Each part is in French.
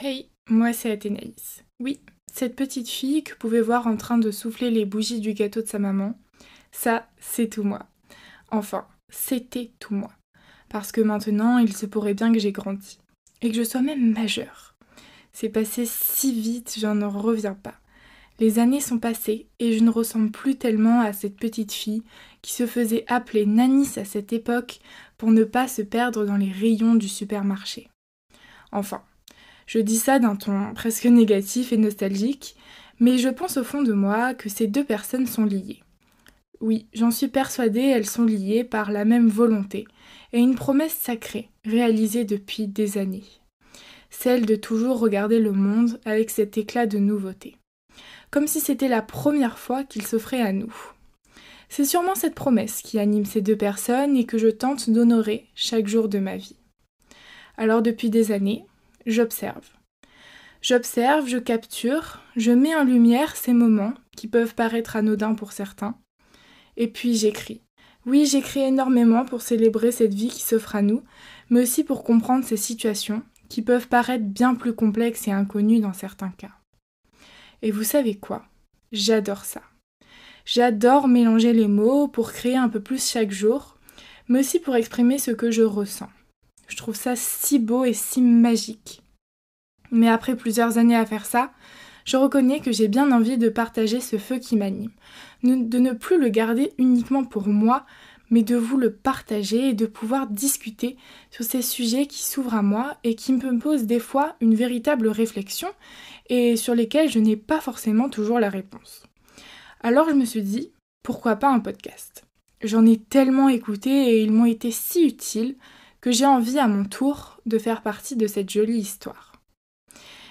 Hey, moi c'est Athénaïs. Oui, cette petite fille que vous pouvez voir en train de souffler les bougies du gâteau de sa maman, ça, c'est tout moi. Enfin, c'était tout moi. Parce que maintenant, il se pourrait bien que j'ai grandi. Et que je sois même majeure. C'est passé si vite, j'en reviens pas. Les années sont passées et je ne ressemble plus tellement à cette petite fille qui se faisait appeler Nanis à cette époque pour ne pas se perdre dans les rayons du supermarché. Enfin, je dis ça d'un ton presque négatif et nostalgique, mais je pense au fond de moi que ces deux personnes sont liées. Oui, j'en suis persuadée, elles sont liées par la même volonté et une promesse sacrée réalisée depuis des années. Celle de toujours regarder le monde avec cet éclat de nouveauté. Comme si c'était la première fois qu'il s'offrait à nous. C'est sûrement cette promesse qui anime ces deux personnes et que je tente d'honorer chaque jour de ma vie. Alors depuis des années, j'observe. J'observe, je capture, je mets en lumière ces moments qui peuvent paraître anodins pour certains. Et puis j'écris. Oui, j'écris énormément pour célébrer cette vie qui s'offre à nous, mais aussi pour comprendre ces situations qui peuvent paraître bien plus complexes et inconnues dans certains cas. Et vous savez quoi? J'adore ça. J'adore mélanger les mots pour créer un peu plus chaque jour, mais aussi pour exprimer ce que je ressens. Je trouve ça si beau et si magique. Mais après plusieurs années à faire ça, je reconnais que j'ai bien envie de partager ce feu qui m'anime, de ne plus le garder uniquement pour moi, mais de vous le partager et de pouvoir discuter sur ces sujets qui s'ouvrent à moi et qui me posent des fois une véritable réflexion et sur lesquels je n'ai pas forcément toujours la réponse. Alors je me suis dit, pourquoi pas un podcast? J'en ai tellement écouté et ils m'ont été si utiles que j'ai envie à mon tour de faire partie de cette jolie histoire.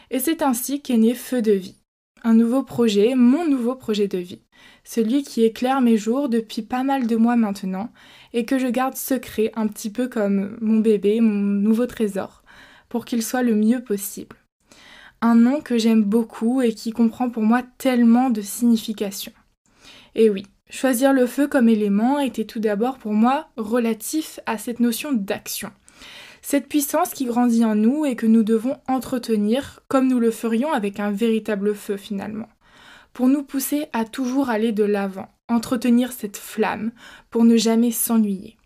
Et c'est ainsi qu'est né Feu de vie, un nouveau projet, mon nouveau projet de vie, celui qui éclaire mes jours depuis pas mal de mois maintenant et que je garde secret un petit peu comme mon bébé, mon nouveau trésor, pour qu'il soit le mieux possible. Un nom que j'aime beaucoup et qui comprend pour moi tellement de signification. Et oui, Choisir le feu comme élément était tout d'abord pour moi relatif à cette notion d'action. Cette puissance qui grandit en nous et que nous devons entretenir comme nous le ferions avec un véritable feu finalement, pour nous pousser à toujours aller de l'avant, entretenir cette flamme pour ne jamais s'ennuyer.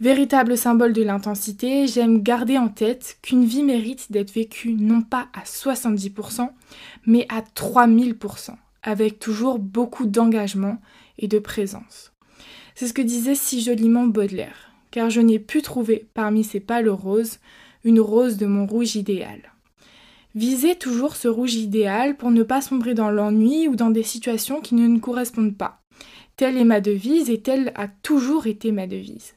Véritable symbole de l'intensité, j'aime garder en tête qu'une vie mérite d'être vécue non pas à 70%, mais à 3000%, avec toujours beaucoup d'engagement et de présence. C'est ce que disait si joliment Baudelaire, car je n'ai pu trouver parmi ces pâles roses une rose de mon rouge idéal. Visez toujours ce rouge idéal pour ne pas sombrer dans l'ennui ou dans des situations qui ne nous correspondent pas. Telle est ma devise et telle a toujours été ma devise.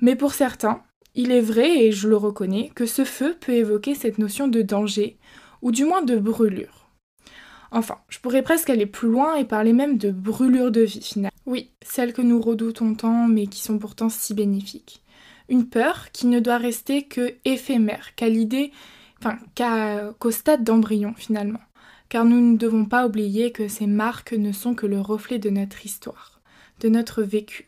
Mais pour certains, il est vrai, et je le reconnais, que ce feu peut évoquer cette notion de danger, ou du moins de brûlure. Enfin, je pourrais presque aller plus loin et parler même de brûlure de vie finalement. Oui, celles que nous redoutons tant mais qui sont pourtant si bénéfiques. Une peur qui ne doit rester que éphémère, qu'à l'idée, enfin, qu'au stade d'embryon finalement. Car nous ne devons pas oublier que ces marques ne sont que le reflet de notre histoire, de notre vécu,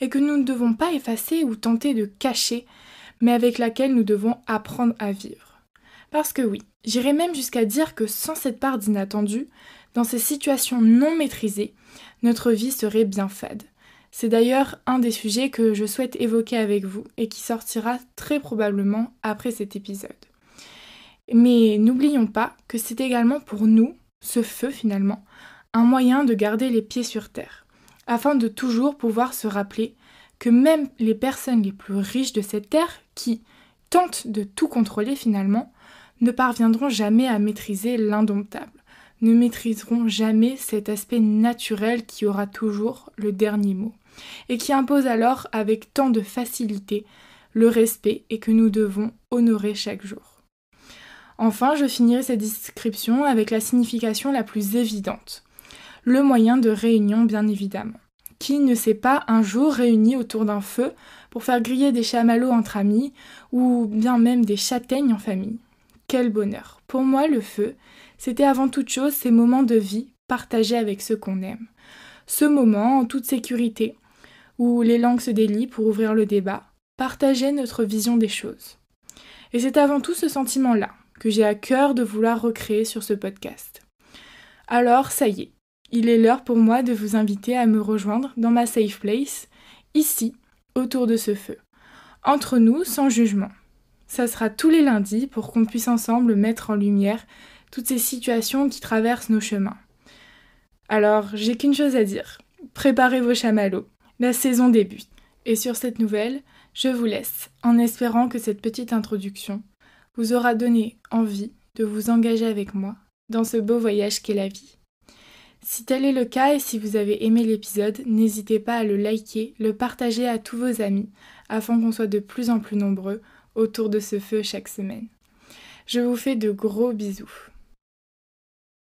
et que nous ne devons pas effacer ou tenter de cacher, mais avec laquelle nous devons apprendre à vivre. Parce que oui, j'irais même jusqu'à dire que sans cette part d'inattendu, dans ces situations non maîtrisées, notre vie serait bien fade. C'est d'ailleurs un des sujets que je souhaite évoquer avec vous et qui sortira très probablement après cet épisode. Mais n'oublions pas que c'est également pour nous, ce feu finalement, un moyen de garder les pieds sur terre, afin de toujours pouvoir se rappeler que même les personnes les plus riches de cette terre, qui tentent de tout contrôler finalement, ne parviendront jamais à maîtriser l'indomptable, ne maîtriseront jamais cet aspect naturel qui aura toujours le dernier mot, et qui impose alors avec tant de facilité le respect et que nous devons honorer chaque jour. Enfin, je finirai cette description avec la signification la plus évidente, le moyen de réunion bien évidemment. Qui ne s'est pas un jour réuni autour d'un feu pour faire griller des chamallows entre amis ou bien même des châtaignes en famille quel bonheur. Pour moi, le feu, c'était avant toute chose ces moments de vie partagés avec ceux qu'on aime. Ce moment, en toute sécurité, où les langues se délient pour ouvrir le débat, partager notre vision des choses. Et c'est avant tout ce sentiment-là que j'ai à cœur de vouloir recréer sur ce podcast. Alors, ça y est, il est l'heure pour moi de vous inviter à me rejoindre dans ma safe place, ici, autour de ce feu. Entre nous, sans jugement. Ça sera tous les lundis pour qu'on puisse ensemble mettre en lumière toutes ces situations qui traversent nos chemins. Alors, j'ai qu'une chose à dire. Préparez vos chamallows. La saison débute. Et sur cette nouvelle, je vous laisse, en espérant que cette petite introduction vous aura donné envie de vous engager avec moi dans ce beau voyage qu'est la vie. Si tel est le cas et si vous avez aimé l'épisode, n'hésitez pas à le liker, le partager à tous vos amis, afin qu'on soit de plus en plus nombreux autour de ce feu chaque semaine. Je vous fais de gros bisous.